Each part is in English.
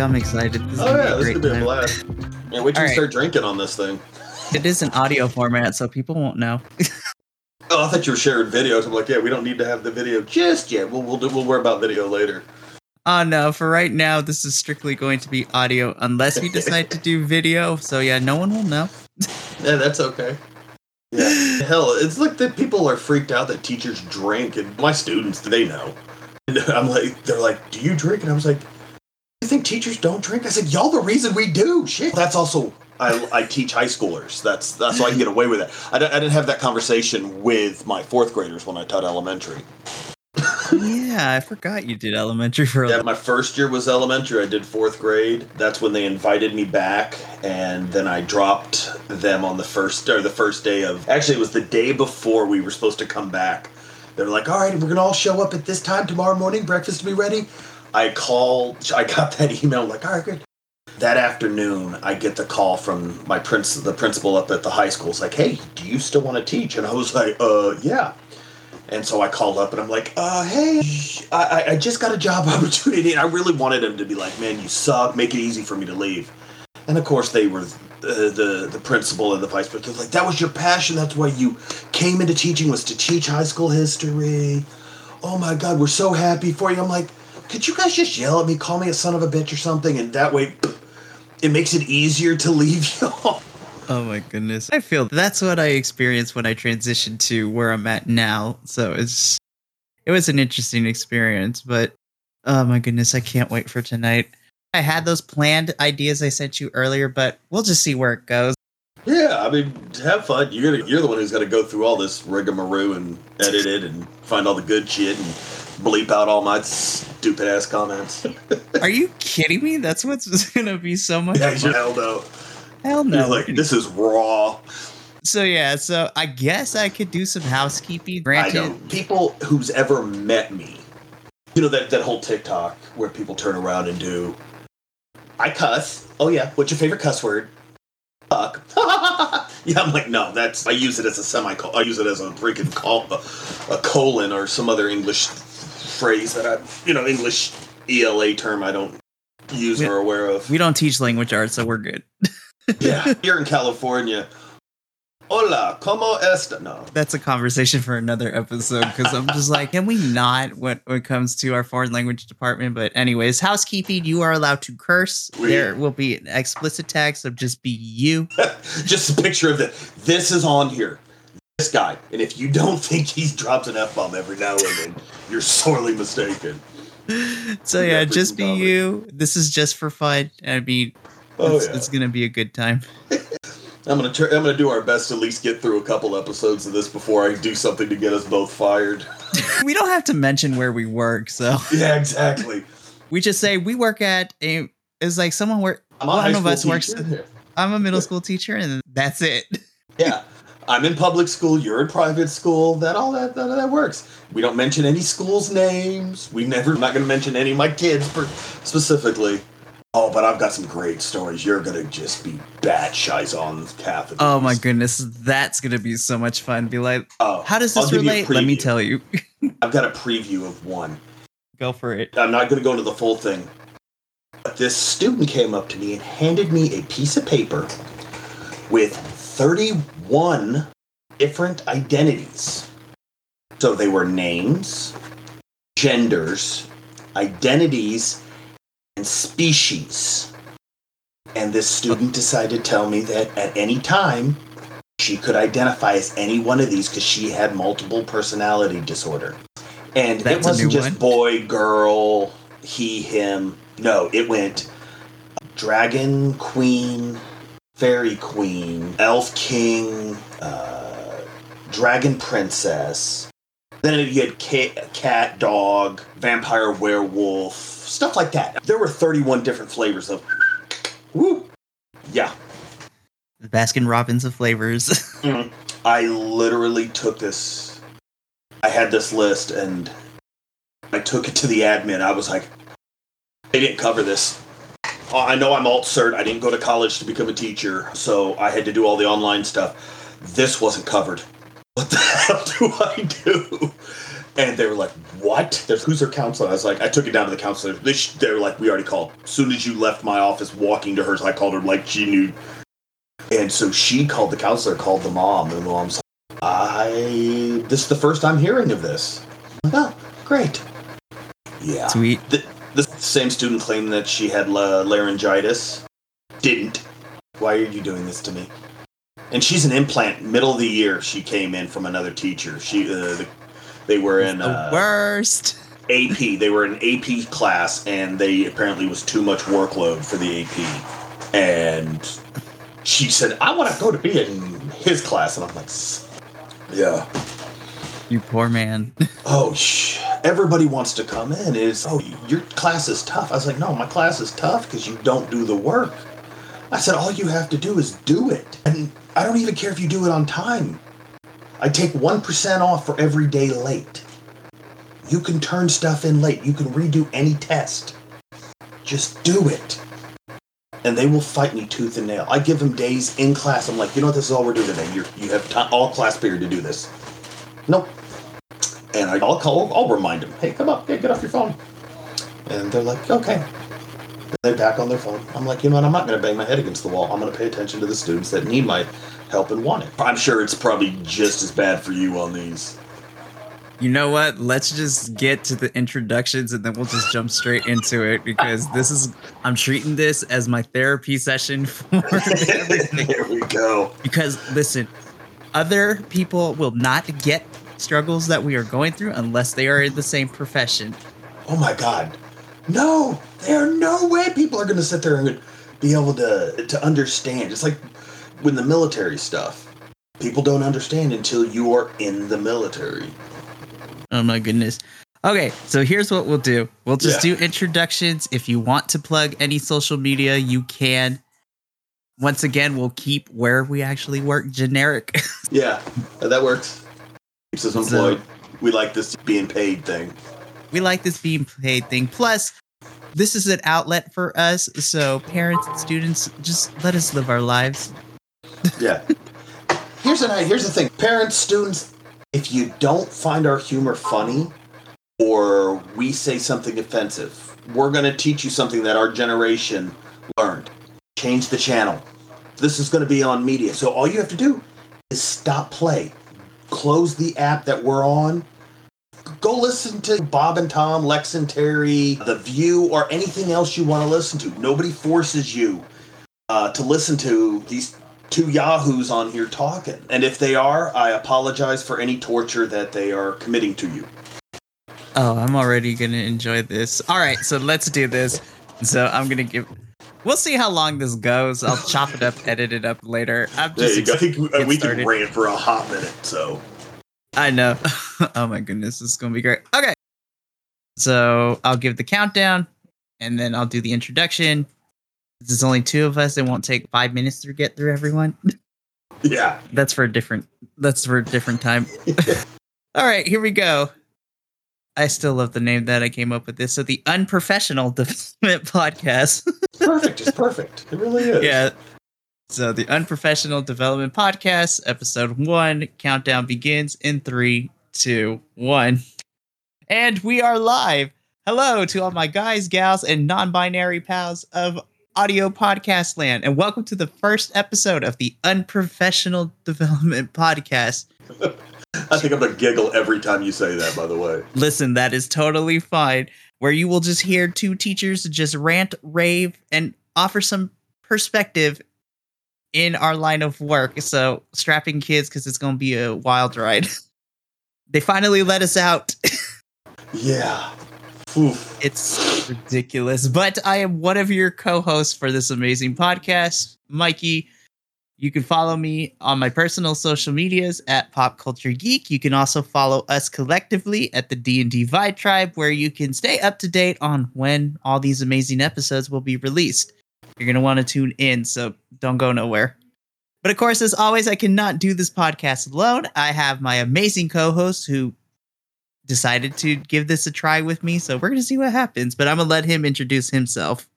I'm excited. This Oh yeah, this great could be a time. blast. Yeah, wait till All you start drinking on this thing. It is an audio format, so people won't know. Oh, I thought you were sharing videos. I'm like, yeah, we don't need to have the video just yet. We'll we'll do, we'll worry about video later. Oh no, for right now, this is strictly going to be audio unless we decide to do video. So yeah, no one will know. Yeah, that's okay. Yeah, hell, it's like that people are freaked out that teachers drink, and my students, do they know. And I'm like, they're like, do you drink? And I was like, think teachers don't drink? I said, y'all the reason we do. Shit. That's also I, I teach high schoolers. That's that's why I can get away with it. I, I didn't have that conversation with my fourth graders when I taught elementary. yeah, I forgot you did elementary for a Yeah, little. my first year was elementary. I did fourth grade. That's when they invited me back, and then I dropped them on the first or the first day of. Actually, it was the day before we were supposed to come back. They were like, "All right, we're gonna all show up at this time tomorrow morning. Breakfast to be ready." I called. I got that email. Like, all right, good. That afternoon, I get the call from my prince, the principal up at the high school. It's like, "Hey, do you still want to teach?" And I was like, "Uh, yeah." And so I called up and I'm like, uh, hey, I, I- just got a job opportunity. And I really wanted him to be like, man, you suck. Make it easy for me to leave. And of course, they were uh, the the principal and the vice principal. Like, that was your passion. That's why you came into teaching was to teach high school history. Oh my God, we're so happy for you. I'm like, could you guys just yell at me, call me a son of a bitch or something? And that way, it makes it easier to leave y'all. Oh my goodness. I feel that's what I experienced when I transitioned to where I'm at now. So it's it was an interesting experience, but oh my goodness, I can't wait for tonight. I had those planned ideas I sent you earlier, but we'll just see where it goes. Yeah, I mean, have fun. You're gonna, you're the one who's got to go through all this rigmarole and edit it and find all the good shit and bleep out all my stupid ass comments. Are you kidding me? That's what's gonna be so much yeah, fun. hell no. Hell You're no. like, this is raw. So yeah, so I guess I could do some housekeeping. I Granted. People who's ever met me, you know that that whole TikTok where people turn around and do, I cuss. Oh yeah, what's your favorite cuss word? Fuck. yeah, I'm like, no, that's. I use it as a semicolon. I use it as a freaking col- a, a colon or some other English phrase that I, you know, English ELA term I don't use We- or aware of. we don't teach language arts, so we're good. yeah, here in California. Hola, como esta? No, That's a conversation for another episode because I'm just like, can we not when, when it comes to our foreign language department? But anyways, housekeeping, you are allowed to curse. We- There will be an explicit text of just be you. just a picture of the. This is on here. This guy, and if you don't think he drops an f bomb every now and then, you're sorely mistaken. So Yeah, just be you. This is just for fun. I mean, Oh it's, yeah, it's gonna be a good time. I'm gonna tr- I'm gonna do our best to at least get through a couple episodes of this before I do something to get us both fired. we don't have to mention where we work, so yeah, exactly. we just say we work at a. It's like someone work. I'm One of us works. I'm a middle school teacher, and that's it. Yeah, I'm in public school. You're in private school. That all that that, that works. We don't mention any schools' names. We never. I'm not gonna mention any of my kids per, specifically. Oh, but I've got some great stories. You're gonna just be bat shies on of Oh my goodness, that's gonna be so much fun. Be like, Oh, how does this give you a relate? Let me tell you. I've got a preview of one. Go for it. I'm not going to go into the full thing. But this student came up to me and handed me a piece of paper with 31 different identities. So they were names, genders, identities, and species. And this student decided to tell me that at any time she could identify as any one of these because she had multiple personality disorder. And That's it wasn't just one? boy, girl, he, him. No, it went dragon, queen, fairy queen, elf king, uh, dragon princess. Then you had cat, cat, dog, vampire, werewolf, stuff like that. There were 31 different flavors of. Woo! Yeah. The Baskin Robbins of flavors. I literally took this. I had this list and I took it to the admin. I was like, they didn't cover this. Uh, I know I'm alt cert. I didn't go to college to become a teacher, so I had to do all the online stuff. This wasn't covered. What the hell do I do? And they were like, "What? There's who's her counselor?" I was like, I took it down to the counselor. They, sh- they were like, "We already called." As soon as you left my office, walking to hers, I called her like she knew. And so she called the counselor, called the mom, and the mom's like, "I this is the first I'm hearing of this." Like, oh, great. Yeah. Sweet. The, the same student claimed that she had la- laryngitis. Didn't. Why are you doing this to me? And she's an implant. Middle of the year, she came in from another teacher. She, uh, the, they were in the uh, worst. AP. They were in AP class, and they apparently was too much workload for the AP. And she said, "I want to go to be in his class," and I'm like, "Yeah." You poor man. Oh, sh- everybody wants to come in. Is oh, your class is tough. I was like, no, my class is tough because you don't do the work. I said, all you have to do is do it, and I don't even care if you do it on time. I take one percent off for every day late. You can turn stuff in late. You can redo any test. Just do it. And they will fight me tooth and nail. I give them days in class. I'm like, you know what? This is all we're doing today. You're, you have all class period to do this. Nope. And I- I'll call, I'll remind them, hey, come up, hey, get off your phone. And they're like, okay. They're back on their phone. I'm like, you know what? I'm not going to bang my head against the wall. I'm going to pay attention to the students that need my help and want it. I'm sure it's probably just as bad for you on these. You know what? Let's just get to the introductions and then we'll just jump straight into it because this is I'm treating this as my therapy session for everything. there we go. Because listen, other people will not get struggles that we are going through unless they are in the same profession. Oh my God. No, there are no way people are going to sit there and be able to to understand. It's like when the military stuff. People don't understand until you are in the military. Oh my goodness. Okay, so here's what we'll do. We'll just Yeah. do introductions. If you want to plug any social media, you can. Once again, we'll keep where we actually work generic. Yeah, that works. Keeps us employed. we like this being paid thing. we like this being paid thing. Plus, this is an outlet for us. So, parents and students, just let us live our lives. Yeah. here's an here's the thing, parents, students. If you don't find our humor funny, or we say something offensive, we're going to teach you something that our generation learned. Change the channel. This is going to be on media, so all you have to do is stop play, close the app that we're on. Go listen to Bob and Tom, Lex and Terry, The View, or anything else you want to listen to. Nobody forces you uh, to listen to these two yahoos on here talking. And if they are, I apologize for any torture that they are committing to you. Oh, I'm already going to enjoy this. All right, so let's do this. So, I'm going to give. We'll see how long this goes. I'll chop it up, edit it up later. I'm just. I think we, uh, we can rant for a hot minute. So I know. oh my goodness, this is gonna be great. Okay. So I'll give the countdown and then I'll do the introduction. There's only two of us, it won't take five minutes to get through everyone. yeah, That's for a different that's for a different time. All right, here we go. I still love the name that I came up with this. So the unprofessional development podcast. perfect. It's perfect. It really is. yeah. So the unprofessional development podcast, episode one, countdown begins in three, two, one. And we are live. Hello to all my guys, gals, and non-binary pals of audio podcast land, and welcome to the first episode of the unprofessional development podcast. I think I'm gonna giggle every time you say that. By the way. Listen, that is totally fine. Where you will just hear two teachers just rant, rave, and offer some perspective in our line of work. So, strapping kids because it's going to be a wild ride. they finally let us out. Yeah. Oof. it's ridiculous. But I am one of your co hosts for this amazing podcast, Mikey. You can follow me on my personal social medias at Pop Culture Geek. You can also follow us collectively at the D&D Vibe Tribe where you can stay up to date on when all these amazing episodes will be released. You're going to want to tune in, so don't go nowhere. But of course, as always, I cannot do this podcast alone. I have my amazing co-host who decided to give this a try with me, so we're going to see what happens, but I'm going to let him introduce himself.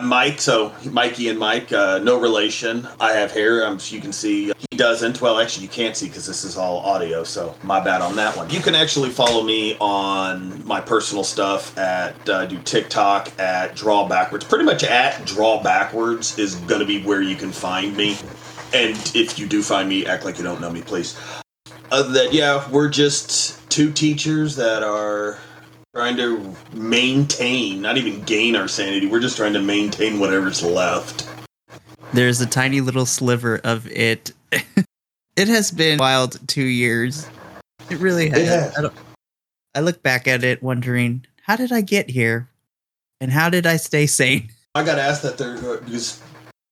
Mike, so Mikey and Mike, uh, no relation. I have hair. Um, you can see he doesn't. Well, actually, you can't see because this is all audio. So my bad on that one. You can actually follow me on my personal stuff at uh, do TikTok at Draw Backwards. Pretty much at Draw Backwards is to be where you can find me. And if you do find me, act like you don't know me, please. Other than yeah, we're just two teachers that are trying to maintain, not even gain our sanity. We're just trying to maintain whatever's left. There's a tiny little sliver of it. it has been wild two years. It really has. Has. I, don't- I look back at it wondering, how did I get here? And how did I stay sane? I got asked that there because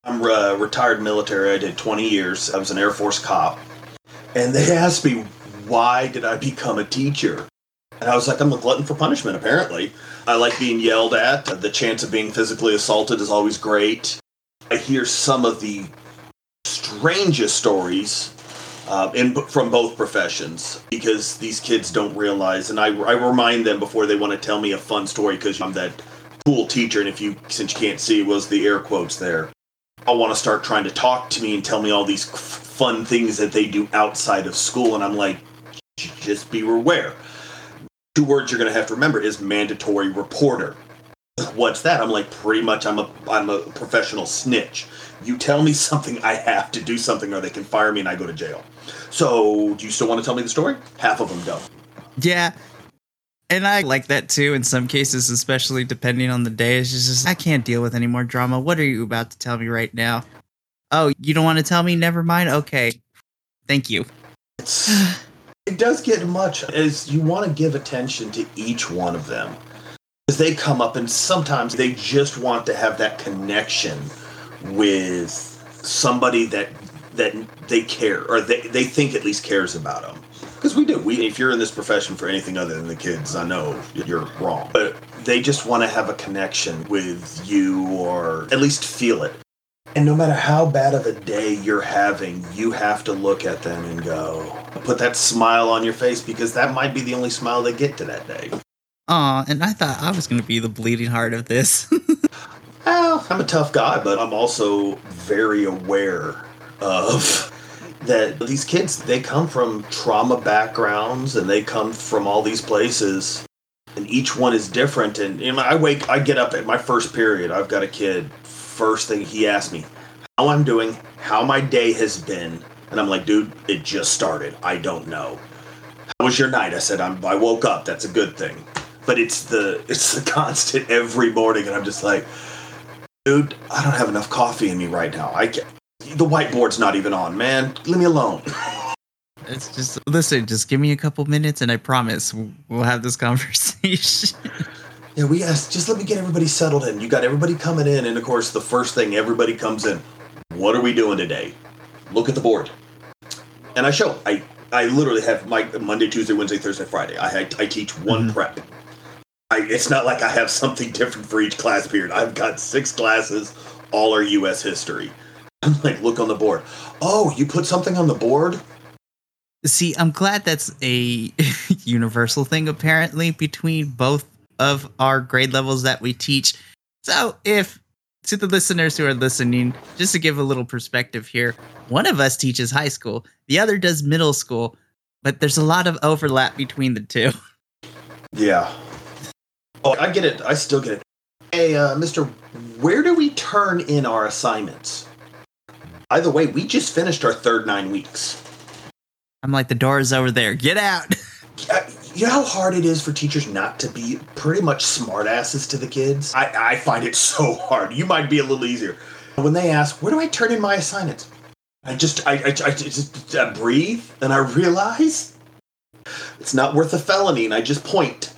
I'm uh, retired military. I did 20 years. I was an Air Force cop, and they asked me why did I become a teacher, and I was like, I'm a glutton for punishment. Apparently, I like being yelled at. The chance of being physically assaulted is always great. I hear some of the strangest stories uh, in from both professions because these kids don't realize, and I, I remind them before they want to tell me a fun story because I'm that cool teacher, and if you since you can't see was the air quotes there. I want to start trying to talk to me and tell me all these fun things that they do outside of school, and I'm like, just be aware. Two words you're going to have to remember is mandatory reporter. What's that? I'm like, pretty much, I'm a I'm a professional snitch. You tell me something, I have to do something, or they can fire me and I go to jail. So, do you still want to tell me the story? Half of them don't. Yeah. And I like that too in some cases, especially depending on the day. It's just, I can't deal with any more drama. What are you about to tell me right now? Oh, you don't want to tell me? Never mind. Okay. Thank you. It does get much as you want to give attention to each one of them. As they come up and sometimes they just want to have that connection with somebody that that they care or they, they think at least cares about them because we do we if you're in this profession for anything other than the kids i know you're wrong. But they just want to have a connection with you or at least feel it and no matter how bad of a day you're having, you have to look at them and go, put that smile on your face because that might be the only smile they get to that day. Aw, and I thought I was going to be the bleeding heart of this. Well, I'm a tough guy, but I'm also very aware of that these kids, they come from trauma backgrounds and they come from all these places. And each one is different. And you know, I wake, I get up at my first period. I've got a kid. First thing he asked me, how I'm doing, how my day has been. And I'm like, dude, it just started. I don't know. How was your night? I said, I'm, I woke up. That's a good thing. But it's the it's the constant every morning, and I'm just like, dude, I don't have enough coffee in me right now. I can't, the whiteboard's not even on, man. Leave me alone. it's just, listen, just give me a couple minutes and I promise we'll have this conversation. Yeah, we asked, just let me get everybody settled in. You got everybody coming in, and of course, the first thing everybody comes in, what are we doing today? Look at the board. And I show. I I literally have my Monday, Tuesday, Wednesday, Thursday, Friday. I I teach one Mhm. prep. I, it's not like I have something different for each class period. I've got six classes, all are U.S. history. I'm like, look on the board. Oh, you put something on the board? See, I'm glad that's a universal thing apparently between both of our grade levels that we teach. So, if to the listeners who are listening, just to give a little perspective here, one of us teaches high school, the other does middle school, but there's a lot of overlap between the two. Yeah. Oh, I get it. I still get it. Hey, uh, Mister, where do we turn in our assignments? By the way, we just finished our third nine weeks. I'm like, the door is over there. Get out. You know how hard it is for teachers not to be pretty much smartasses to the kids? I, I find it so hard. You might be a little easier. When they ask, where do I turn in my assignments? I just, I, I, I just I breathe and I realize it's not worth a felony and I just point.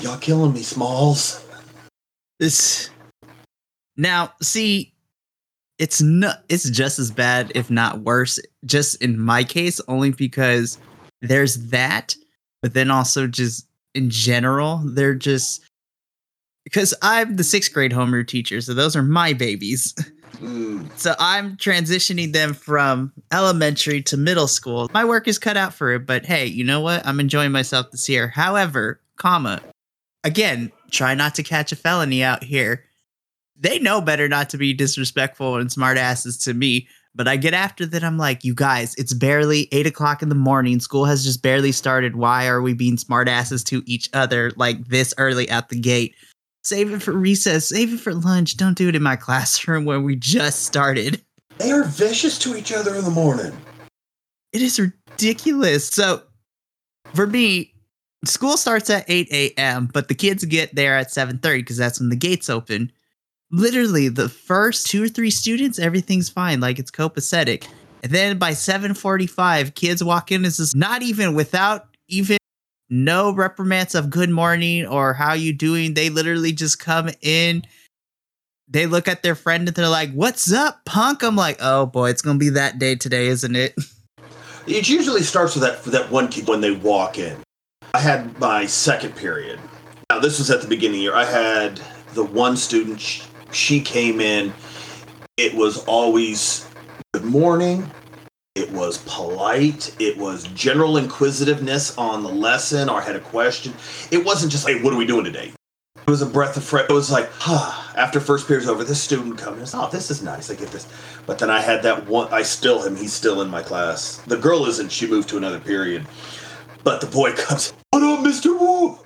Y'all killing me, Smalls. This now, see, it's not. It's just as bad, if not worse. Just in my case, only because there's that, but then also just in general, they're just because I'm the sixth grade homeroom teacher, so those are my babies. Mm. So I'm transitioning them from elementary to middle school. My work is cut out for it, but hey, you know what? I'm enjoying myself this year. However, comma, again, try not to catch a felony out here. they know better not to be disrespectful and smartasses to me. But I get after that. I'm like, you guys, it's barely eight o'clock in the morning. School has just barely started. Why are we being smartasses to each other like this early at the gate? Save it for recess. Save it for lunch. Don't do it in my classroom when we just started. They are vicious to each other in the morning. It is ridiculous. So for me, school starts at 8 a.m., but the kids get there at 7:30 because that's when the gates open. Literally, the first two or three students, everything's fine, like it's copacetic. And then by 7:45, kids walk in. This is not even without even no reprimands of good morning or how you doing. They literally just come in. They look at their friend and they're like, "What's up, punk?" I'm like, "Oh boy, it's gonna be that day today, isn't it?" It usually starts with that that one kid when they walk in. I had my second period. Now this was at the beginning of the year. I had the one student. She, came in. It was always good morning. It was polite. It was general inquisitiveness on the lesson or had a question. It wasn't just like, what are we doing today? It was a breath of fresh. It was like, ah, after first period's over, this student comes. Oh, this is nice. I get this. But then I had that one. I still him. He's still in my class. The girl isn't. She moved to another period. But the boy comes. What up, Mister Wu?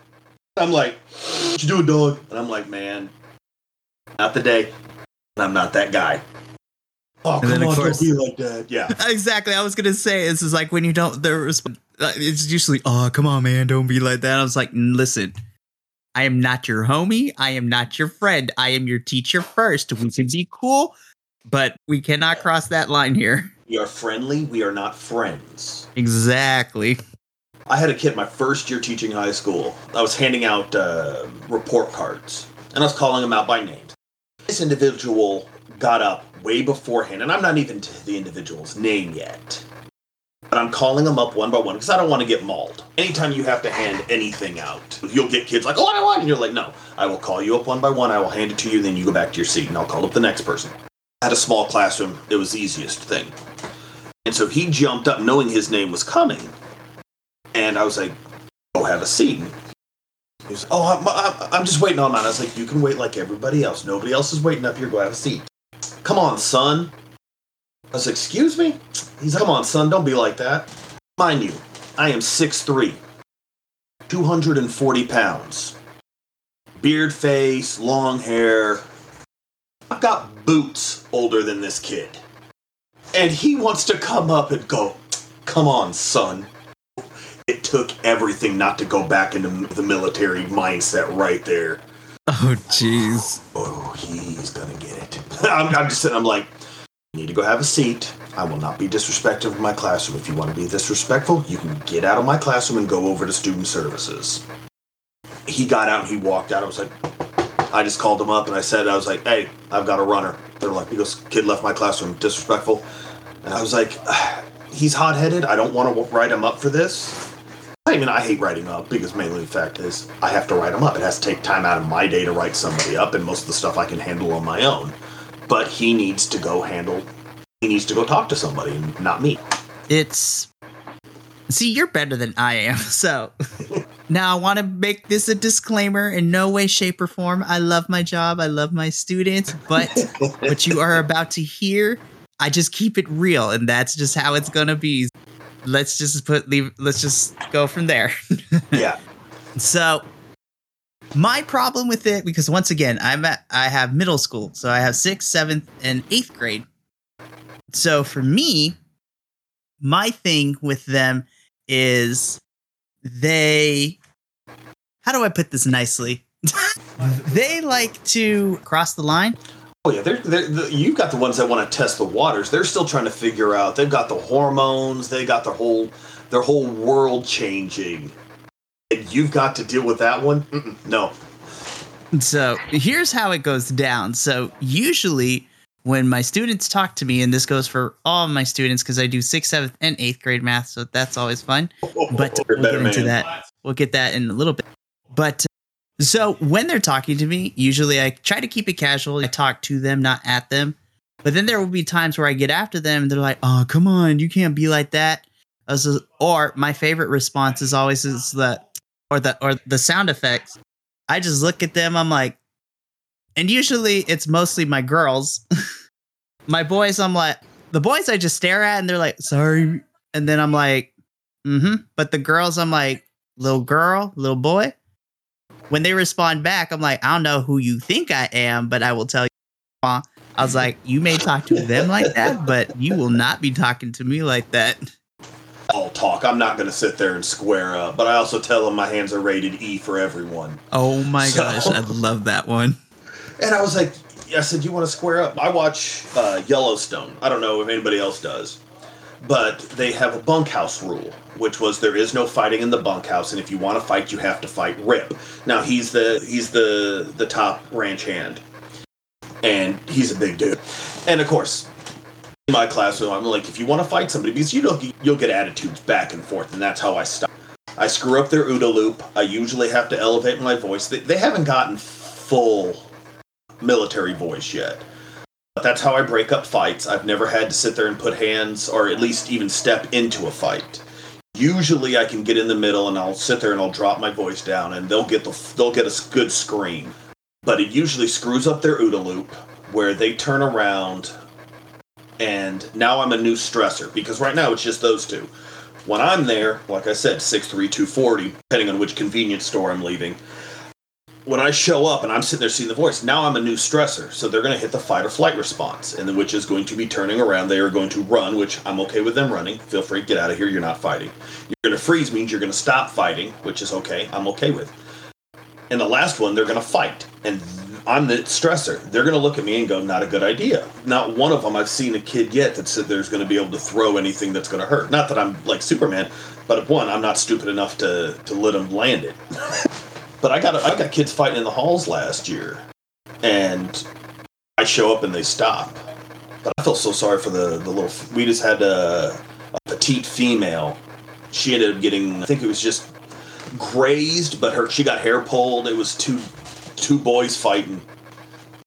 I'm like, what you doing, dog? And I'm like, man, not the day. I'm not that guy. Oh, And come on, course- don't be like that. Yeah. exactly. I was gonna say this is like when you don't. The resp- uh, it's usually, oh come on, man, don't be like that. I was like, listen, I am not your homie. I am not your friend. I am your teacher first. We can be cool, but we cannot cross that line here. We are friendly. We are not friends. Exactly. I had a kid my first year teaching high school. I was handing out uh, report cards, and I was calling them out by names. This individual got up way beforehand, and I'm not even to the individual's name yet. But I'm calling them up one by one because I don't want to get mauled. Anytime you have to hand anything out, you'll get kids like, oh, I want, and you're like, no, I will call you up one by one, I will hand it to you, then you go back to your seat, and I'll call up the next person. I had a small classroom, it was the easiest thing. And so he jumped up knowing his name was coming. And I was like, "Go have a seat." "Oh, I'm, I'm, I'm just waiting on mine." I was like, "You can wait like everybody else. Nobody else is waiting up here. Go have a seat." Come on, son. I was like, "Excuse me." He's like, "Come on, son. Don't be like that." Mind you, I am 6'3", 240 pounds, beard face, long hair. I've got boots older than this kid, and he wants to come up and go, "Come on, son." It took everything not to go back into the military mindset right there. Oh, jeez. Oh, he's gonna get it. I'm, I'm just sitting. I'm like, you need to go have a seat. I will not be disrespectful of my classroom. If you want to be disrespectful, you can get out of my classroom and go over to student services. He got out and he walked out. I was like, I just called him up and I said, I was like, hey, I've got a runner. They're like, he goes, kid left my classroom, disrespectful. And I was like, he's hot headed. I don't want to write him up for this. I mean, I hate writing up because mainly the fact is I have to write them up. It has to take time out of my day to write somebody up, and most of the stuff I can handle on my own. But he needs to go handle. He needs to go talk to somebody, not me. It's see, you're better than I am. So now I want to make this a disclaimer in no way, shape, or form. I love my job. I love my students, but what you are about to hear, I just keep it real, and that's just how it's gonna be. Let's just put leave. Let's just go from there. yeah, So my problem with it, because once again, I'm at I have middle school, so I have sixth, seventh, and eighth grade. So for me, my thing with them is they how do I put this nicely? they like to cross the line. Oh yeah, they're, they're, the, you've got the ones that want to test the waters. They're still trying to figure out. They've got the hormones. They got their whole their whole world changing, and you've got to deal with that one. Mm-mm, no, So here's how it goes down. So usually when my students talk to me, and this goes for all my students because I do sixth, seventh, and eighth grade math, so that's always fun. Oh, oh, but You're we'll get into man. that. We'll get that in a little bit. But so when they're talking to me, usually I try to keep it casual. I talk to them, not at them. But then there will be times where I get after them and they're like, "Oh, come on, you can't be like that." Just- Or my favorite response is always is the or the or the sound effects. I just look at them. I'm like, And usually it's mostly my girls. my boys, I'm like, the boys I just stare at and they're like, sorry. And then I'm like, mm hmm. But the girls, I'm like, little girl, little boy. When they respond back, I'm like, I don't know who you think I am, but I will tell you. I was like, you may talk to them like that, but you will not be talking to me like that. I'll talk. I'm not going to sit there and square up, but I also tell them my hands are rated E for everyone. Oh my So- gosh, I love that one. And I was like, I said, you want to square up? I watch uh, Yellowstone. I don't know if anybody else does. But they have a bunkhouse rule, which was there is no fighting in the bunkhouse, and if you want to fight, you have to fight Rip. Now he's the he's the the top ranch hand, and he's a big dude. And of course, in my class, I'm like, if you want to fight somebody, because you know you'll get attitudes back and forth, and that's how I stop. I screw up their OODA loop. I usually have to elevate my voice. They, they haven't gotten full military voice yet. But that's how I break up fights. I've never had to sit there and put hands or at least even step into a fight. Usually I can get in the middle and I'll sit there and I'll drop my voice down and they'll get the they'll get a good scream. But it usually screws up their OODA loop where they turn around and now I'm a new stressor because right now it's just those two. When I'm there, like I said, 63240, depending on which convenience store I'm leaving, when I show up and I'm sitting there seeing the voice, now I'm a new stressor. So they're going to hit the fight or flight response, and then which is going to be turning around. They are going to run, which I'm okay with them running. Feel free, get out of here. You're not fighting. You're going to freeze means you're going to stop fighting, which is okay. I'm okay with. And the last one, they're going to fight, and I'm the stressor. They're going to look at me and go, "Not a good idea." Not one of them I've seen a kid yet that said there's going to be able to throw anything that's going to hurt. Not that I'm like Superman, but one, I'm not stupid enough to to let them land it. But I got I got kids fighting in the halls last year, and I show up and they stop. But I felt so sorry for the the little. We just had a, a petite female. She ended up getting. I think it was just grazed, but her she got hair pulled. It was two two boys fighting,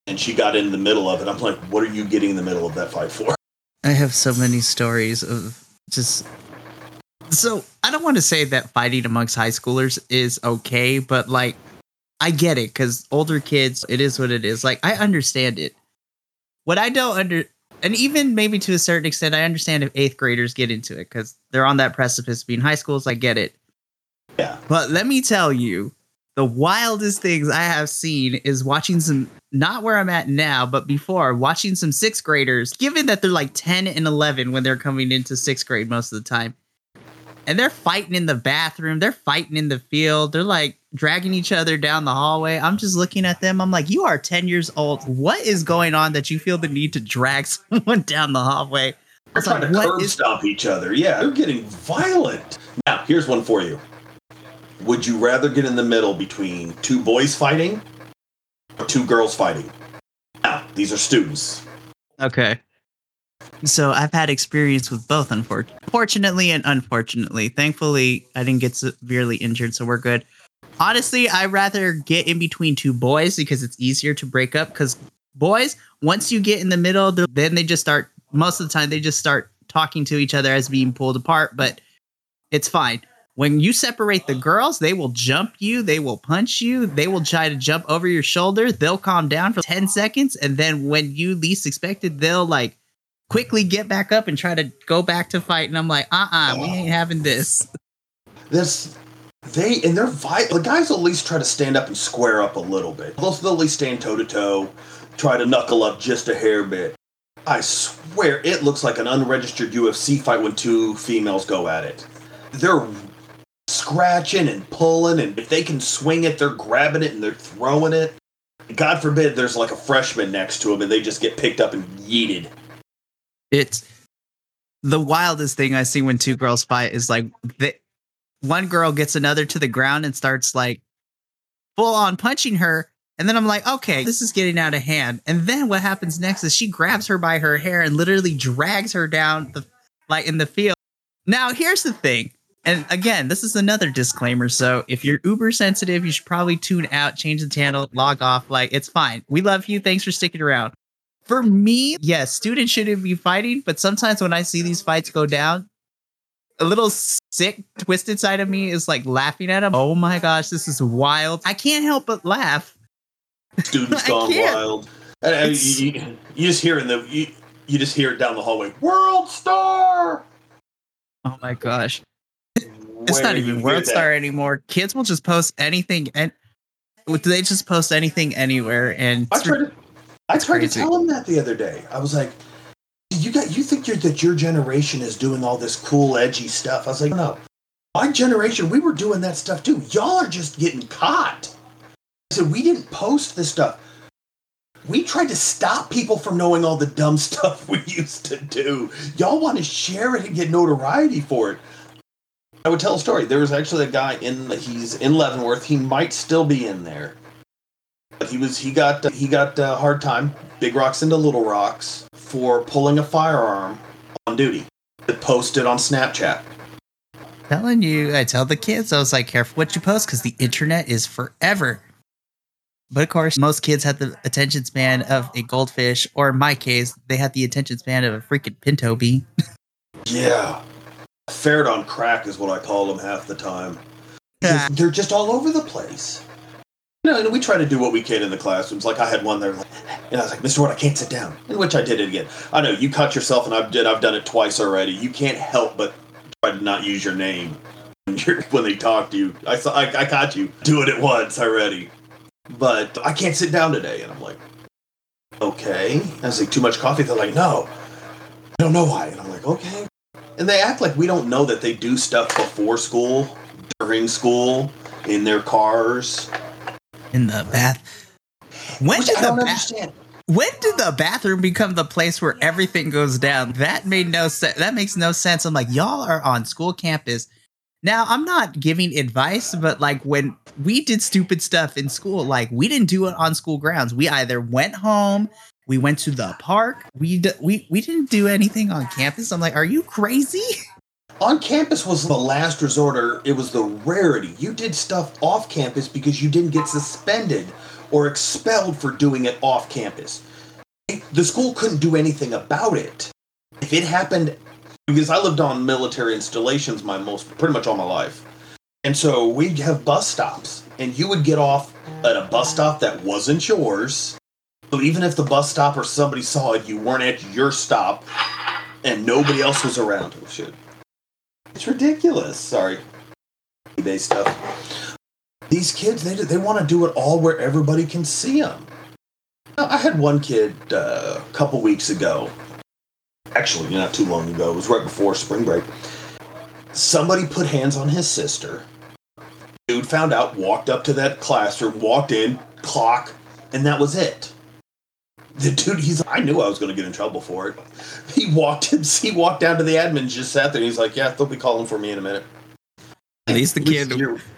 and she got in the middle of it. I'm like, what are you getting in the middle of that fight for? I have so many stories of just. So I don't want to say that fighting amongst high schoolers is okay, but like, I get it because older kids, it is what it is. Like, I understand it. What I don't under, and even maybe to a certain extent, I understand if eighth graders get into it because they're on that precipice of being high schools. I get it. Yeah. But let me tell you, the wildest things I have seen is watching some, not where I'm at now, but before, watching some sixth graders, given that they're like 10 and 11 when they're coming into sixth grade most of the time. And they're fighting in the bathroom, they're fighting in the field, they're like dragging each other down the hallway. I'm just looking at them. I'm like, you are 10 years old. What is going on that you feel the need to drag someone down the hallway? They're trying like, to curb is- stomp each other. Yeah, they're getting violent. Now, here's one for you. Would you rather get in the middle between two boys fighting or two girls fighting? Now, these are students. Okay. So I've had experience with both, unfortunately, fortunately and unfortunately. Thankfully, I didn't get severely injured, so we're good. Honestly, I'd rather get in between two boys because it's easier to break up. Because boys, once you get in the middle, then they just start. Most of the time, they just start talking to each other as being pulled apart. But it's fine. When you separate the girls, they will jump you, they will punch you, they will try to jump over your shoulder. They'll calm down for 10 seconds, and then when you least expect it, they'll like quickly get back up and try to go back to fight. And I'm like, uh uh we ain't having this. This they and they're vi- the guys at least try to stand up and square up a little bit. They'll, they'll at least stand toe to toe, try to knuckle up just a hair bit. I swear it looks like an unregistered UFC fight when two females go at it. They're scratching and pulling, and if they can swing it, they're grabbing it and they're throwing it. God forbid there's like a freshman next to them and they just get picked up and yeeted. It's the wildest thing I see when two girls fight is like the one girl gets another to the ground and starts like full on punching her. And then I'm like, okay, this is getting out of hand. And then what happens next is she grabs her by her hair and literally drags her down the like in the field. Now here's the thing. And again, this is another disclaimer. So if you're uber sensitive, you should probably tune out, change the channel, log off. Like it's fine. We love you. Thanks for sticking around. For me, yes, students shouldn't be fighting, but sometimes when I see these fights go down, a little sick, twisted side of me is like laughing at them. Oh my gosh, this is wild. I can't help but laugh Students gone can't. wild. Uh, uh, and, and you, you, you just hear in the you, you just hear it down the hallway. World Star. Oh my gosh. It's Where not even hear World that? Star anymore. Kids will just post anything and do they just post anything anywhere and I tried to, I tried to tell him that the other day. I was like, "You got you think you're, that your generation is doing all this cool, edgy stuff?" I was like, "No, my generation, we were doing that stuff too. Y'all are just getting caught." I said, "We didn't post this stuff. We tried to stop people from knowing all the dumb stuff we used to do. Y'all want to share it and get notoriety for it." I would tell a story. There was actually a guy in he's in Leavenworth. He might still be in there. He was he got uh, he got a hard time, big rocks into little rocks, for pulling a firearm on duty. It posted on Snapchat. telling you, I tell the kids, I was like, careful what you post because the internet is forever. But of course, most kids have the attention span of a goldfish, or in my case, they had the attention span of a freaking pinto bean. Yeah, ferret on crack is what I call them half the time. They're just all over the place. Know, and we try to do what we can in the classrooms. Like I had one there, and I was like, "Mr. Ward, I can't sit down." In which I did it again. I know you caught yourself, and I've did. I've done it twice already. You can't help but try to not use your name when, when they talk to you. I saw. I, I caught you doing it at once already, but I can't sit down today. And I'm like, "Okay." I was like, "Too much coffee." They're like, "No, I don't know why." And I'm like, "Okay." And they act like we don't know that they do stuff before school, during school, in their cars. In the bath. When Which did I the don't understand. When did the bathroom become the place where everything goes down? That made no sense. That makes no sense. I'm like, y'all are on school campus. Now, I'm not giving advice, but like when we did stupid stuff in school, like we didn't do it on school grounds. We either went home, we went to the park, we d- we we didn't do anything on campus. I'm like, are you crazy? On campus was the last resort, or it was the rarity. You did stuff off campus because you didn't get suspended or expelled for doing it off campus. The school couldn't do anything about it. If it happened, because I lived on military installations my most, pretty much all my life. And so we'd have bus stops, and you would get off at a bus stop that wasn't yours. So even if the bus stop or somebody saw it, you weren't at your stop, and nobody else was around. Oh shit! It's ridiculous. Sorry, eBay stuff. These kids, they they want to do it all where everybody can see them. I had one kid uh, a couple weeks ago. Actually, not too long ago. It was right before spring break. Somebody put hands on his sister. Dude found out, walked up to that classroom, walked in, clock, and that was it. The dude, he's. I knew I was going to get in trouble for it. He walked. He walked down to the admin, just sat there. He's like, "Yeah, they'll be calling for me in a minute." At least the kid,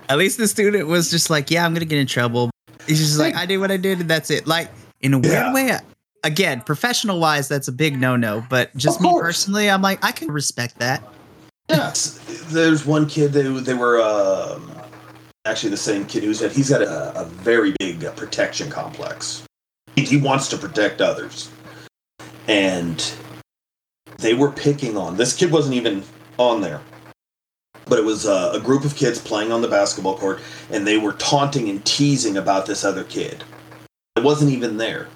at least the student was just like, yeah, I'm gonna get in trouble. He's just like, I did what I did, and that's it. Like in a weird Yeah. way. Again, professional wise, that's a big no no. But just me personally, I'm like, I can respect that. Yes, there's one kid. They they were um, actually the same kid who's had. He's got a, a very big uh, protection complex. He, wants to protect others, and they were picking on this kid. wasn't even on there, but it was uh, a group of kids playing on the basketball court, and they were taunting and teasing about this other kid. It wasn't even there.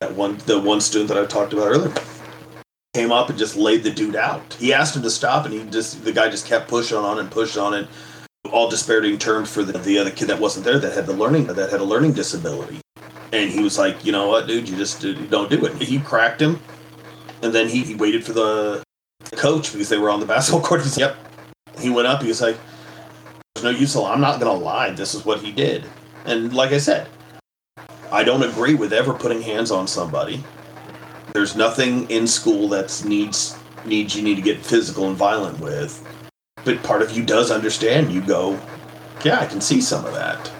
That one, the one student that I talked about earlier came up and just laid the dude out. He asked him to stop, and he just the guy just kept pushing on and pushing on it, all disparaging terms for the, the other kid that wasn't there that had the learning that had a learning disability. And he was like, you know what, dude, you just don't do it. He cracked him, and then he, he waited for the coach because they were on the basketball court. He's yep. He went up. He was like, "There's no use. I'm not gonna lie. This is what he did." And like I said, I don't agree with ever putting hands on somebody there's nothing in school that needs needs you need to get physical and violent with but part of you does understand you go yeah i can see some of that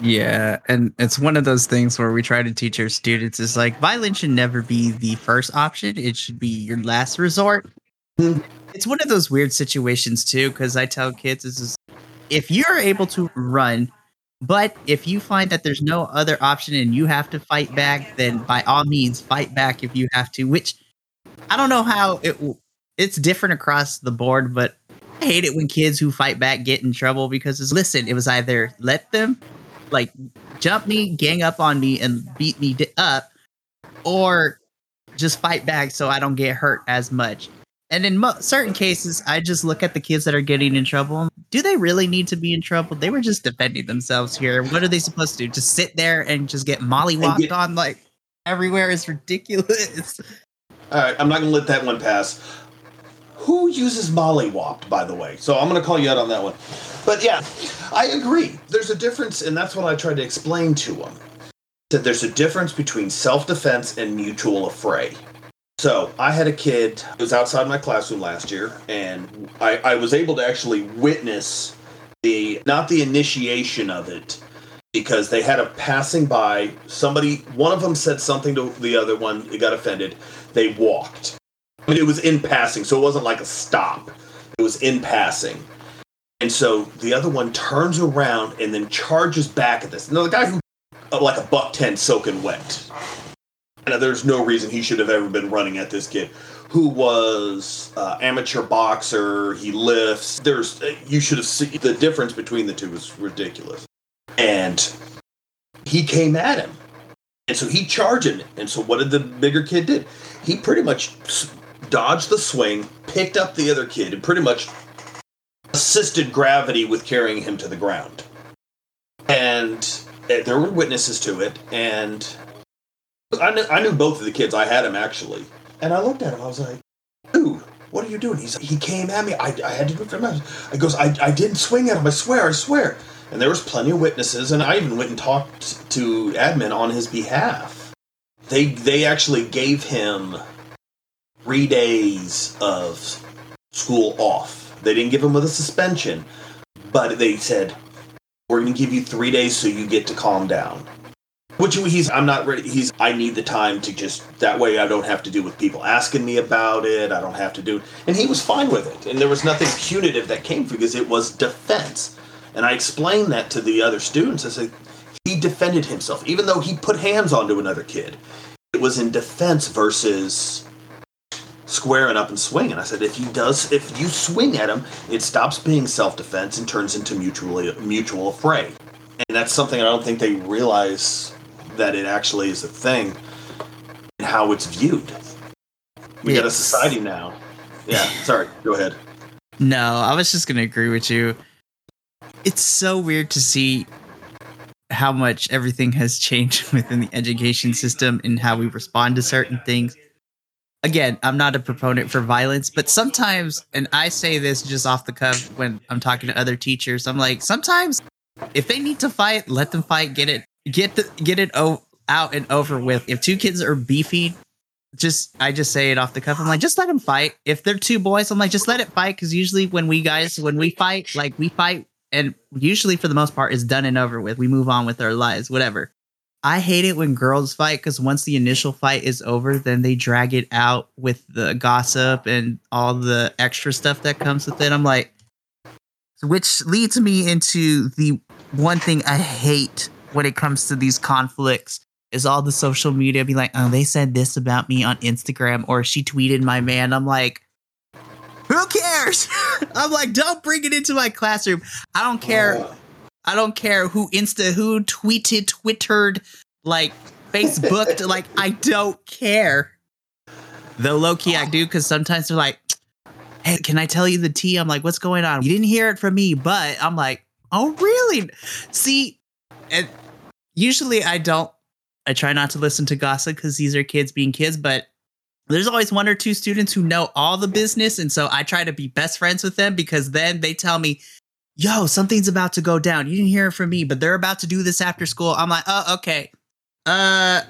Yeah, and it's one of those things where we try to teach our students is like violence should never be the first option. It should be your last resort. Hmm. It's one of those weird situations too, because I tell kids this is if you're able to run, but if you find that there's no other option and you have to fight back, then by all means fight back if you have to. Which I don't know how it it's different across the board, but I hate it when kids who fight back get in trouble because it's listen, it was either let them like jump me, gang up on me, and beat me up, or just fight back so I don't get hurt as much. And in mo- certain cases, I just look at the kids that are getting in trouble. Do they really need to be in trouble? They were just defending themselves here. What are they supposed to do? Just sit there and just get mollywopped get- on like everywhere is ridiculous. All right, I'm not to let that one pass. Who uses mollywopped, by the way? So I'm going to call you out on that one. But yeah, I agree. There's a difference, and that's what I tried to explain to them. That there's a difference between self-defense and mutual affray. So I had a kid who was outside my classroom last year, and I, I was able to actually witness the not the initiation of it because they had a passing by somebody one of them said something to the other one it got offended they walked I mean, it was in passing so it wasn't like a stop. It was in passing. And so the other one turns around and then charges back at this. Now the guy who uh, like a buck 10 soaking wet. And there's no reason he should have ever been running at this kid. Who was uh, amateur boxer he lifts. There's uh, you should have seen the difference between the two was ridiculous. And he came at him. And so he charged him. And so what did the bigger kid did? He pretty much dodged the swing picked up the other kid and pretty much assisted gravity with carrying him to the ground. And uh, there were witnesses to it and I knew, I knew both of the kids. I had him actually. And i looked at him i was like dude what are you doing? He's he came at me. I, I had to do it for him i goes I, I didn't swing at him. I swear i swear. And there was plenty of witnesses and i even went and talked to admin on his behalf. They they actually gave him three days of school off. They didn't give him with a suspension but they said we're going to give you three days so you get to calm down. Which he's i'm not ready he's i need the time to just that way i don't have to deal with people asking me about it i don't have to do and he was fine with it. And there was nothing punitive that came because it was defense. And i explained that to the other students. I said he defended himself. Even though he put hands onto another kid it was in defense versus squaring up and swinging i said if he does if you swing at him it stops being self-defense and turns into mutually mutual affray and that's something i don't think they realize that it actually is a thing and how it's viewed. We got a society now. Yeah sorry go ahead. No, I was just gonna agree with you. It's so weird to see how much everything has changed within the education system and how we respond to certain things. Again, I'm not a proponent for violence, but sometimes, and I say this just off the cuff when I'm talking to other teachers, I'm like, sometimes if they need to fight, let them fight. Get it, get the, get it o- out and over with. If two kids are beefy, just I just say it off the cuff. I'm like, just let them fight. If they're two boys, I'm like, just let it fight. Because usually when we guys when we fight, like we fight, and usually for the most part, it's done and over with. We move on with our lives, whatever. I hate it when girls fight because once the initial fight is over, then they drag it out with the gossip and all the extra stuff that comes with it. I'm like, which leads me into the one thing I hate when it comes to these conflicts is all the social media be like, oh, they said this about me on Instagram or she tweeted my man. I'm like, who cares? I'm like, don't bring it into my classroom. I don't care. Oh. I don't care who Insta, who tweeted, Twittered, like Facebooked. like, I don't care. Though low key, I do because sometimes they're like, hey, can I tell you the tea? I'm like, what's going on? You didn't hear it from me, but I'm like, oh, really? See, and usually I don't I try not to listen to gossip because these are kids being kids, but there's always one or two students who know all the business. And so I try to be best friends with them because then they tell me, yo, something's about to go down. You didn't hear it from me, but they're about to do this after school. I'm like, oh, okay. Uh,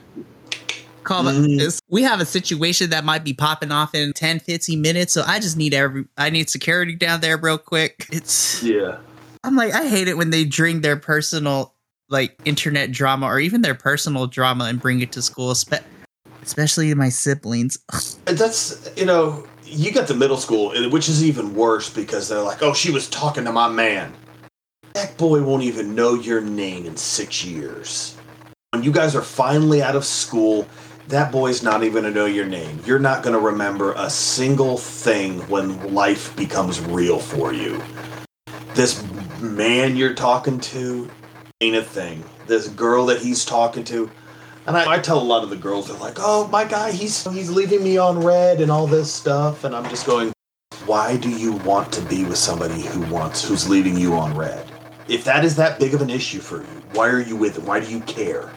call Mm. this. We have a situation that might be popping off in 10, 15 minutes. So I just need every, I need security down there real quick. It's, yeah I'm like, I hate it when they drink their personal like internet drama or even their personal drama and bring it to school, spe- especially my siblings. That's you know you got the middle school which is even worse because they're like oh she was talking to my man. That boy won't even know your name in six years. When you guys are finally out of school that boy's not even to know your name. You're not to remember a single thing when life becomes real for you. This man you're talking to ain't a thing. This girl that he's talking to. And I, I tell a lot of the girls, they're like, "Oh, my guy, he's he's leaving me on read and all this stuff," and I'm just going, "Why do you want to be with somebody who wants who's leaving you on read? If that is that big of an issue for you, why are you with them? Why do you care?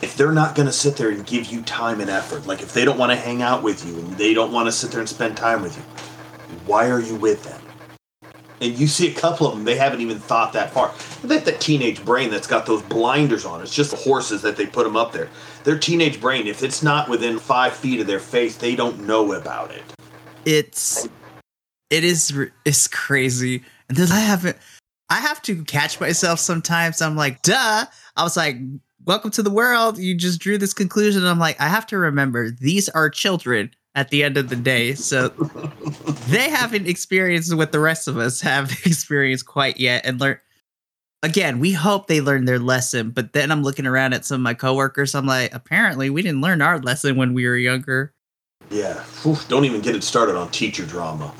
If they're not going to sit there and give you time and effort, like if they don't want to hang out with you and they don't want to sit there and spend time with you, why are you with them?" And you see a couple of them, they haven't even thought that far. They have that the teenage brain that's got those blinders on. It's just the horses that they put them up there. Their teenage brain, if it's not within five feet of their face, they don't know about it. It's it is it's crazy. And then I haven't I have to catch myself sometimes. I'm like, duh. I was like, welcome to the world. You just drew this conclusion. I'm like, I have to remember these are children at the end of the day. So they haven't experienced what the rest of us have experienced quite yet and learn again we hope they learn their lesson but then i'm looking around at some of my coworkers i'm like apparently we didn't learn our lesson when we were younger Yeah. Whew, don't even get it started on teacher drama.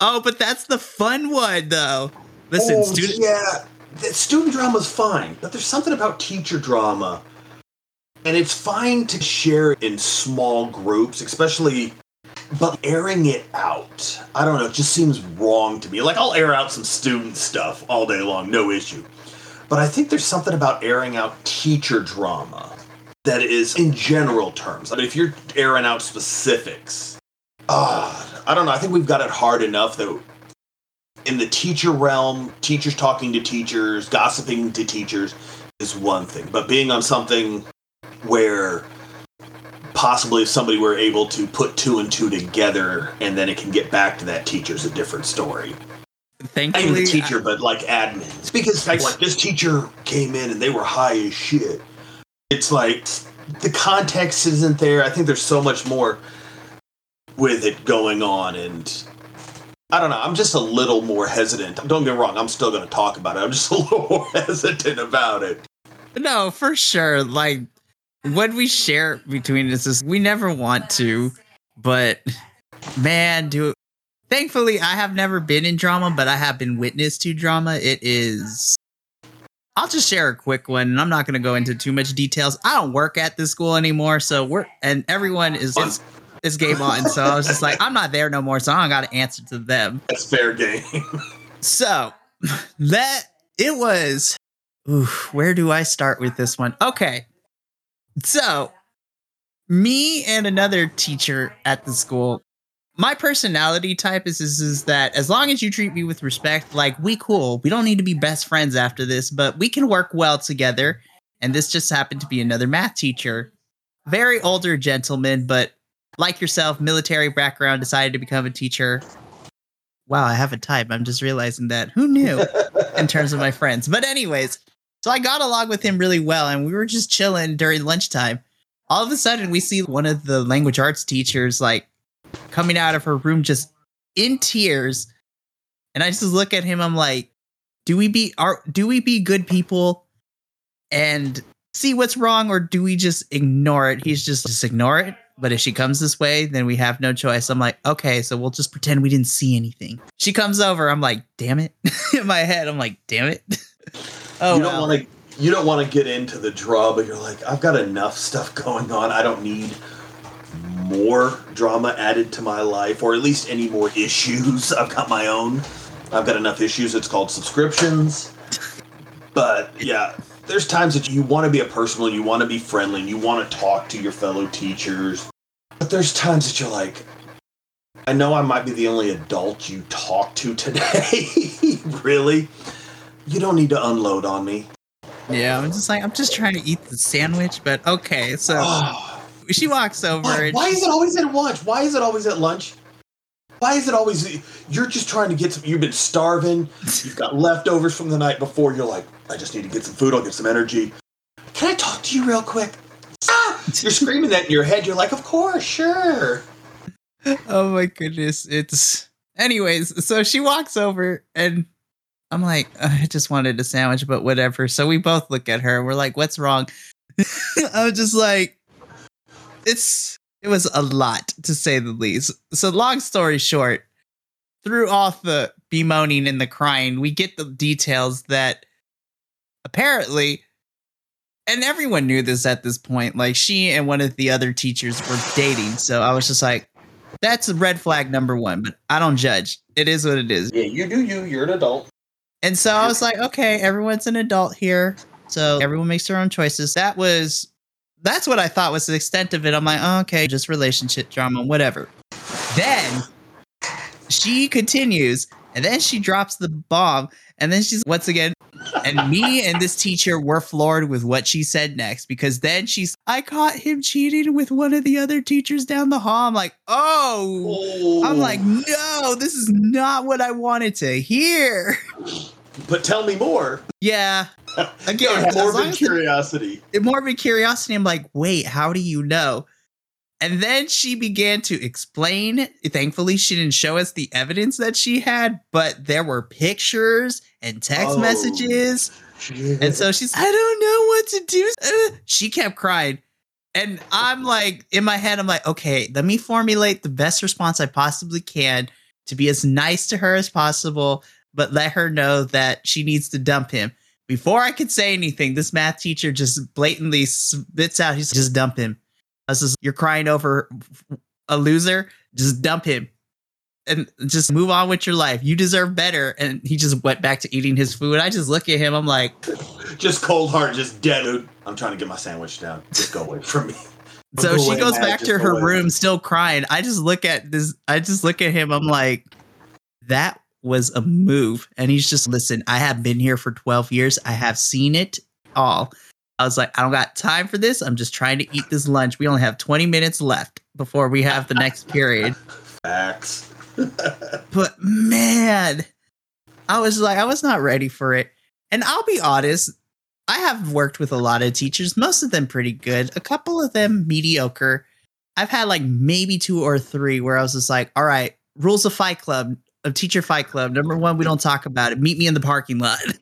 oh but that's the fun one though listen Oh, student Yeah. The student drama's fine, but there's something about teacher drama. And it's fine to share in small groups, especially but airing it out. I don't know, it just seems wrong to me. Like I'll air out some student stuff all day long, no issue. But I think there's something about airing out teacher drama that is in general terms. I mean, if you're airing out specifics, ah, I don't know. I think we've got it hard enough that in the teacher realm, teachers talking to teachers, gossiping to teachers is one thing. But being on something where possibly if somebody were able to put two and two together and then it can get back to that teacher's a different story. Not even thankfully the teacher, but like admins. Because like, like this teacher came in and they were high as shit. It's like the context isn't there. I think there's so much more with it going on and I don't know. I'm just a little more hesitant. Don't get me wrong. I'm still going to talk about it. I'm just a little more hesitant about it. no for sure like what we share between us is we never want to but man do thankfully i have never been in drama but i have been witness to drama it is i'll just share a quick one and i'm not going to go into too much details i don't work at this school anymore so we're and everyone is is, is game on so i was just like i'm not there no more so i don't got to answer to them That's fair game. so that it was. Ooh, where do I start with this one? Okay, so me and another teacher at the school. My personality type is, is is that as long as you treat me with respect, like we cool. We don't need to be best friends after this, but we can work well together. And this just happened to be another math teacher, very older gentleman, but like yourself, military background, decided to become a teacher wow, I have a type. I'm just realizing that. Who knew in terms of my friends? But, anyways, so I got along with him really well, and we were just chilling during lunchtime. All of a sudden, we see one of the language arts teachers like coming out of her room just in tears. And I just look at him, I'm like, do we be are do we be good people and see what's wrong, or do we just ignore it? He's just just ignore it. But if she comes this way, then we have no choice. I'm like, okay, so we'll just pretend we didn't see anything. She comes over. I'm like, damn it. In my head, I'm like, damn it. oh, you don't want to. You don't want to get into the draw, but you're like, I've got enough stuff going on. I don't need more drama added to my life, or at least any more issues. I've got my own. I've got enough issues. It's called subscriptions. But yeah, there's times that you want to be a personal, you want to be friendly, and you want to talk to your fellow teachers. But there's times that you're like, I know I might be the only adult you talk to today. really? You don't need to unload on me. yeah, I'm just like, I'm just trying to eat the sandwich, but okay. So Oh, she walks over. why, why is it always at lunch? Why is it always at lunch? Why is it always you're just trying to get some? You've been starving. You've got leftovers from the night before. You're like, I just need to get some food. I'll get some energy. Can I talk to you real quick? Ah! You're screaming that in your head. You're like, of course, sure. oh my goodness it's anyways so she walks over and i'm like i just wanted a sandwich but whatever so we both look at her we're like what's wrong i was just like it's it was a lot to say the least so long story short through all the bemoaning and the crying we get the details that apparently and everyone knew this at this point. Like she and one of the other teachers were dating. So I was just like, that's red flag number one, but I don't judge. It is what it is. Yeah, you do you. You're an adult. And so I was like, okay, everyone's an adult here. So everyone makes their own choices. That was that's what I thought was the extent of it. I'm like, oh, okay, just relationship drama, whatever. Then she continues, and then she drops the bomb, and then she's once again, and me and this teacher were floored with what she said next because then she's, I caught him cheating with one of the other teachers down the hall. I'm like, oh, I'm oh. like, no, this is not what I wanted to hear. but tell me more. Yeah. Again, No, as long morbid as the- curiosity. morbid curiosity. I'm like, wait, how do you know? And then she began to explain. Thankfully, she didn't show us the evidence that she had, but there were pictures and text Oh. messages. And so she's, I don't know what to do. Uh, She kept crying. And I'm like, in my head, I'm like, okay, let me formulate the best response I possibly can to be as nice to her as possible, but let her know that she needs to dump him. Before I could say anything, this math teacher just blatantly spits out, he's just dump him. I was just, you're crying over a loser, just dump him and just move on with your life. You deserve better. And he just went back to eating his food. I just look at him, I'm like, just cold heart, just dead. Dude. I'm trying to get my sandwich down. Just go away from me. So she goes back to her away. room, still crying. I just look at this. I just look at him. I'm like, that was a move. And he's just, listen, I have been here for 12 years. I have seen it all. I was like, I don't got time for this. I'm just trying to eat this lunch. We only have 20 minutes left before we have the next period. Facts. But man, I was like, I was not ready for it. And I'll be honest, I have worked with a lot of teachers, most of them pretty good, a couple of them mediocre. I've had like maybe two or three where I was just like, all right, rules of fight club, of teacher fight club. Number one, we don't talk about it. Meet me in the parking lot.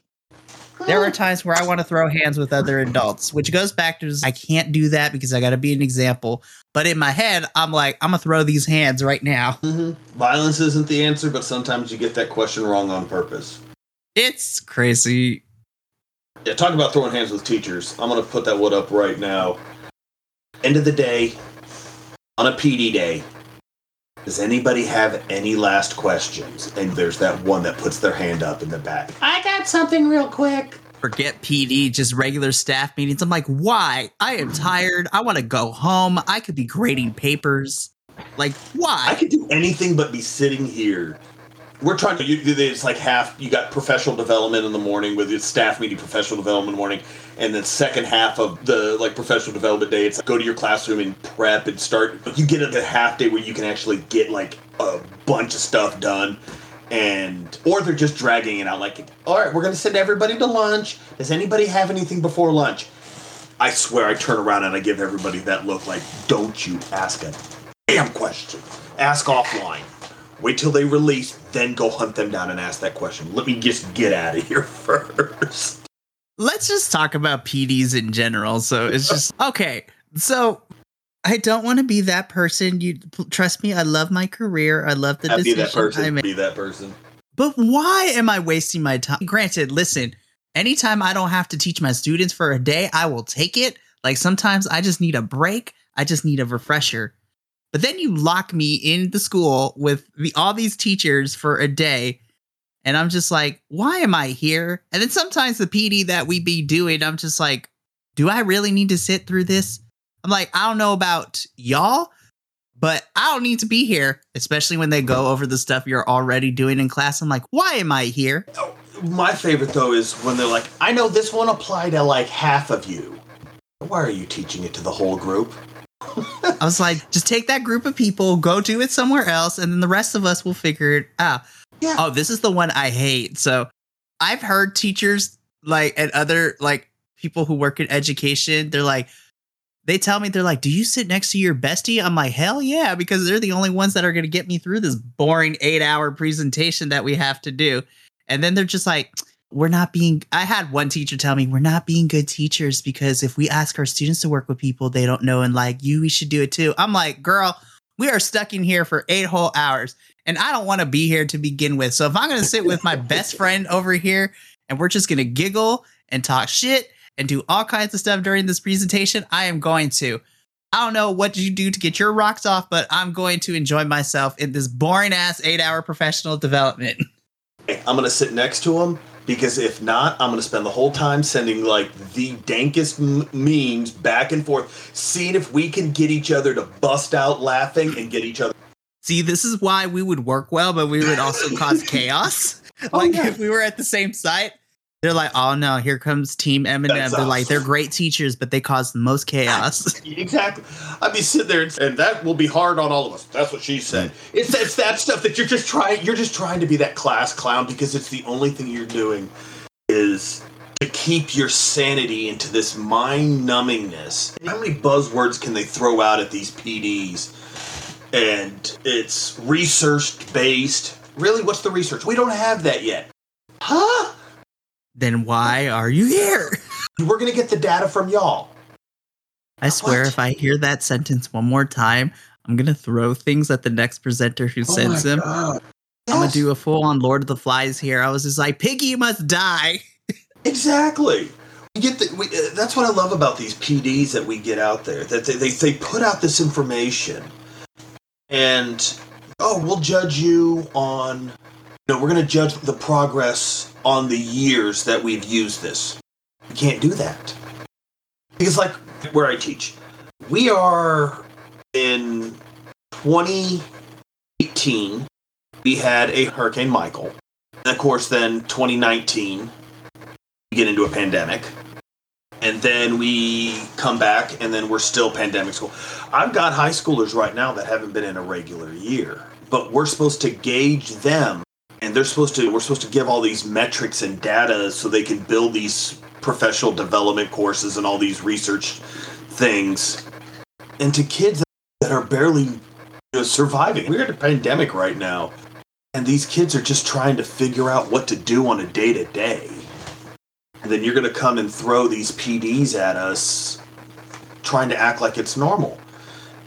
There are times where I want to throw hands with other adults, which goes back to I can't do that because I got to be an example. But in my head, I'm like, I'm gonna throw these hands right now. Mhm. Violence isn't the answer, but sometimes you get that question wrong on purpose. It's crazy. Yeah, talk about throwing hands with teachers. I'm gonna put that one up right now. End of the day, on a PD day, does anybody have any last questions? And there's that one that puts their hand up in the back. I got something real quick. forget PD, just regular staff meetings. I'm like, why? I am tired. I want to go home. I could be grading papers. Like, why? I could do anything but be sitting here. We're trying to. You, it's like half. You got professional development in the morning with your staff meeting, professional development in the morning, and then second half of the like professional development day, it's like go to your classroom and prep and start. You get a half day where you can actually get like a bunch of stuff done, and or they're just dragging it out. Like, all right, we're gonna send everybody to lunch. Does anybody have anything before lunch? I swear, I turn around and I give everybody that look like, don't you ask a damn question. Ask offline. Wait till they release, then go hunt them down and ask that question. Let me just get out of here first. Let's just talk about PDs in general. So it's just okay. So I don't want to be that person. You trust me. I love my career. I love the I'd be that person. I made. Be that person. But why am I wasting my time? Granted, listen, anytime I don't have to teach my students for a day, I will take it. Like sometimes I just need a break, I just need a refresher. But then you lock me in the school with the, all these teachers for a day. And I'm just like, why am I here? And then sometimes the PD that we be doing, I'm just like, do I really need to sit through this? I'm like, I don't know about y'all, but I don't need to be here, especially when they go over the stuff you're already doing in class. I'm like, why am I here? Oh, my favorite though is when they're like, I know this won't apply to like half of you. Why are you teaching it to the whole group? I was like, just take that group of people, go do it somewhere else, and then the rest of us will figure it out. Yeah. Oh, this is the one I hate. So I've heard teachers like and other like people who work in education, they're like, they tell me they're like, "Do you sit next to your bestie?" I'm like, "Hell yeah," because they're the only ones that are going to get me through this boring eight hour presentation that we have to do. And then they're just like, "We're not being." I had one teacher tell me, "We're not being good teachers because if we ask our students to work with people they don't know and like you, we should do it too." I'm like, "Girl." We are stuck in here for eight whole hours, and I don't want to be here to begin with. So if I'm going to sit with my best friend over here, and we're just going to giggle and talk shit and do all kinds of stuff during this presentation, I am going to. I don't know what you do to get your rocks off, but I'm going to enjoy myself in this boring ass eight hour professional development. I'm gonna sit next to him because if not, I'm gonna spend the whole time sending like the dankest m- memes back and forth, seeing if we can get each other to bust out laughing and get each other. See, this is why we would work well, but we would also cause chaos. Oh, like yeah. if we were at the same site, they're like, "Oh no, here comes Team Eminem." That's They're like, they're great teachers, but they cause the most chaos. Exactly. I'd be sitting there, and, and that will be hard on all of us. That's what she said. It's it's that stuff that you're just trying. You're just trying to be that class clown because it's the only thing you're doing is to keep your sanity into this mind numbingness. How many buzzwords can they throw out at these PDs? And it's research based. Really, what's the research? We don't have that yet. Huh? then why are you here? We're gonna get the data from y'all. I swear, What? if I hear that sentence one more time, I'm gonna throw things at the next presenter who Oh sends them. God. I'm gonna do a full on Lord of the Flies here. I was just like, Piggy must die. Exactly. We get the, we, uh, that's what I love about these PDs that we get out there. That they, they, they put out this information, and oh, we'll judge you on. You know, we're going to judge the progress on the years that we've used this. You can't do that because, like where I teach, we are in 2018. We had a Hurricane Michael, and of course, then 2019 we get into a pandemic and then we come back and then we're still pandemic school. I've got high schoolers right now that haven't been in a regular year but we're supposed to gauge them and they're supposed to we're supposed to give all these metrics and data so they can build these professional development courses and all these research things. And to kids that are barely you know, surviving. We're in a pandemic right now and these kids are just trying to figure out what to do on a day to day and then you're going to come and throw these PDs at us trying to act like it's normal.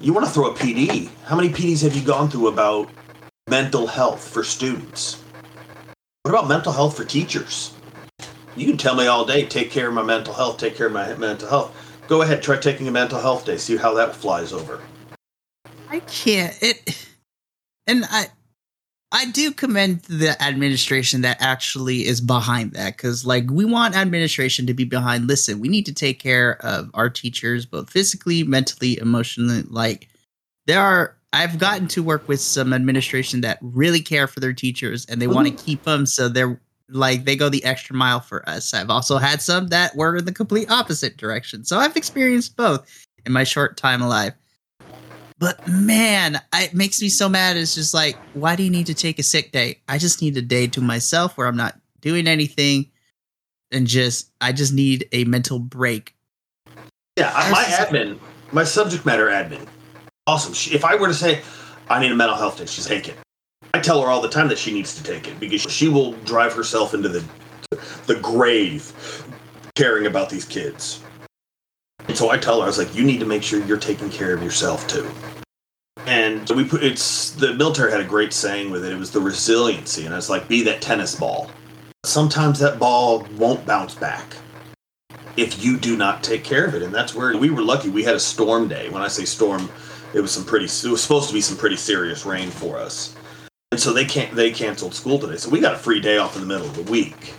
You want to throw a PD. How many PDs have you gone through about mental health for students? What about mental health for teachers? You can tell me all day, take care of my mental health, take care of my mental health. Go ahead, try taking a mental health day, see how that flies over. I can't it and I I do commend the administration that actually is behind that because like we want administration to be behind. Listen we need to take care of our teachers both physically mentally emotionally like there are i've gotten to work with some administration that really care for their teachers and they want to mm-hmm. keep them so they're like they go the extra mile for us. I've also had some that were in the complete opposite direction. So i've experienced both in my short time alive but man, I- it makes me so mad. It's just like, why do you need to take a sick day? I just need a day to myself where I'm not doing anything and just, I just need a mental break. Yeah, my admin, my subject matter admin, awesome. She, if I were to say, I need a mental health day, she's take it. I tell her all the time that she needs to take it because she will drive herself into the the grave caring about these kids. And so I tell her, I was like, you need to make sure you're taking care of yourself too. And we put it's the military had a great saying with it. It was the resiliency, and it's like be that tennis ball. Sometimes that ball won't bounce back if you do not take care of it. And that's where we were lucky. We had a storm day. When I say storm, it was some pretty. It was supposed to be some pretty serious rain for us. And so they can't. They canceled school today. So we got a free day off in the middle of the week.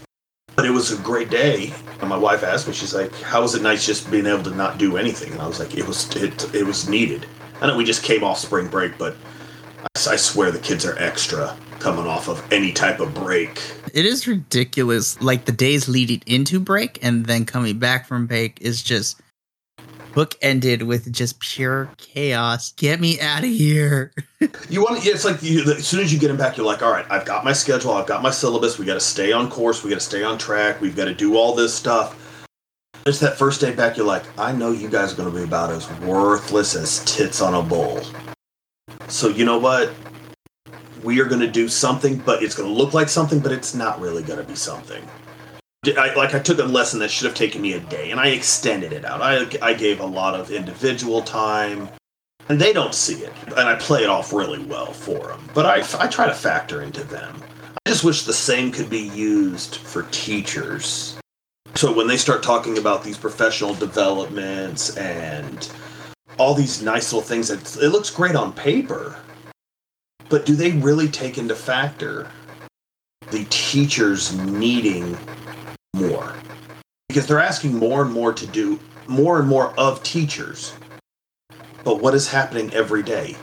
But it was a great day. And my wife asked me, she's like, "How was it nice just being able to not do anything?" And I was like, "It was. It. It was needed." I know we just came off spring break, but I, I swear the kids are extra coming off of any type of break. It is ridiculous. Like the days leading into break and then coming back from break is just book ended with just pure chaos. Get me out of here. You want to, it's like you, as soon as you get him back, you're like, all right, I've got my schedule, I've got my syllabus, we got to stay on course, we got to stay on track, we've got to do all this stuff. It's that first day back, you're like, I know you guys are going to be about as worthless as tits on a bowl. So, you know what? We are going to do something, but it's going to look like something, but it's not really going to be something. I, like I took a lesson that should have taken me a day, and I extended it out. I, I gave a lot of individual time, and they don't see it, and I play it off really well for them. But I, I try to factor into them. I just wish the same could be used for teachers. So when they start talking about these professional developments and all these nice little things that it looks great on paper, but do they really take into factor the teachers needing more? Because they're asking more and more to do more and more of teachers. But what is happening every day?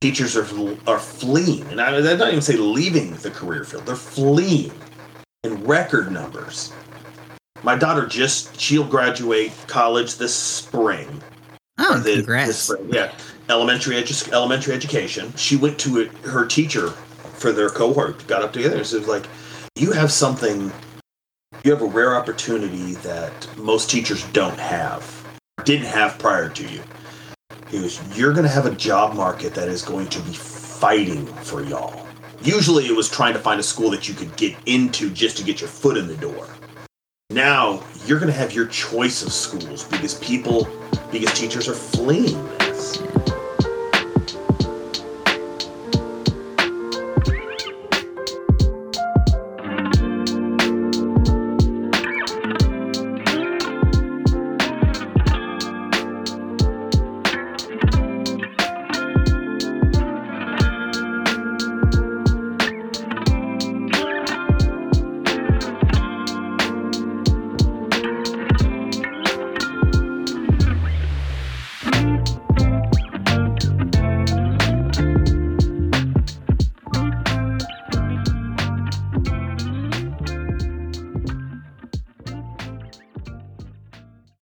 Teachers are are fleeing, and I, I don't even say leaving the career field; they're fleeing in record numbers. My daughter just she'll graduate college this spring. Oh, the- congrats. this spring, yeah, elementary edu- elementary education. She went to it, her teacher for their cohort. Got up together and so it was like, "You have something. You have a rare opportunity that most teachers don't have, didn't have prior to you. He goes, You're going to have a job market that is going to be fighting for y'all. Usually it was trying to find a school that you could get into just to get your foot in the door. Now you're going to have your choice of schools because people, because teachers are fleeing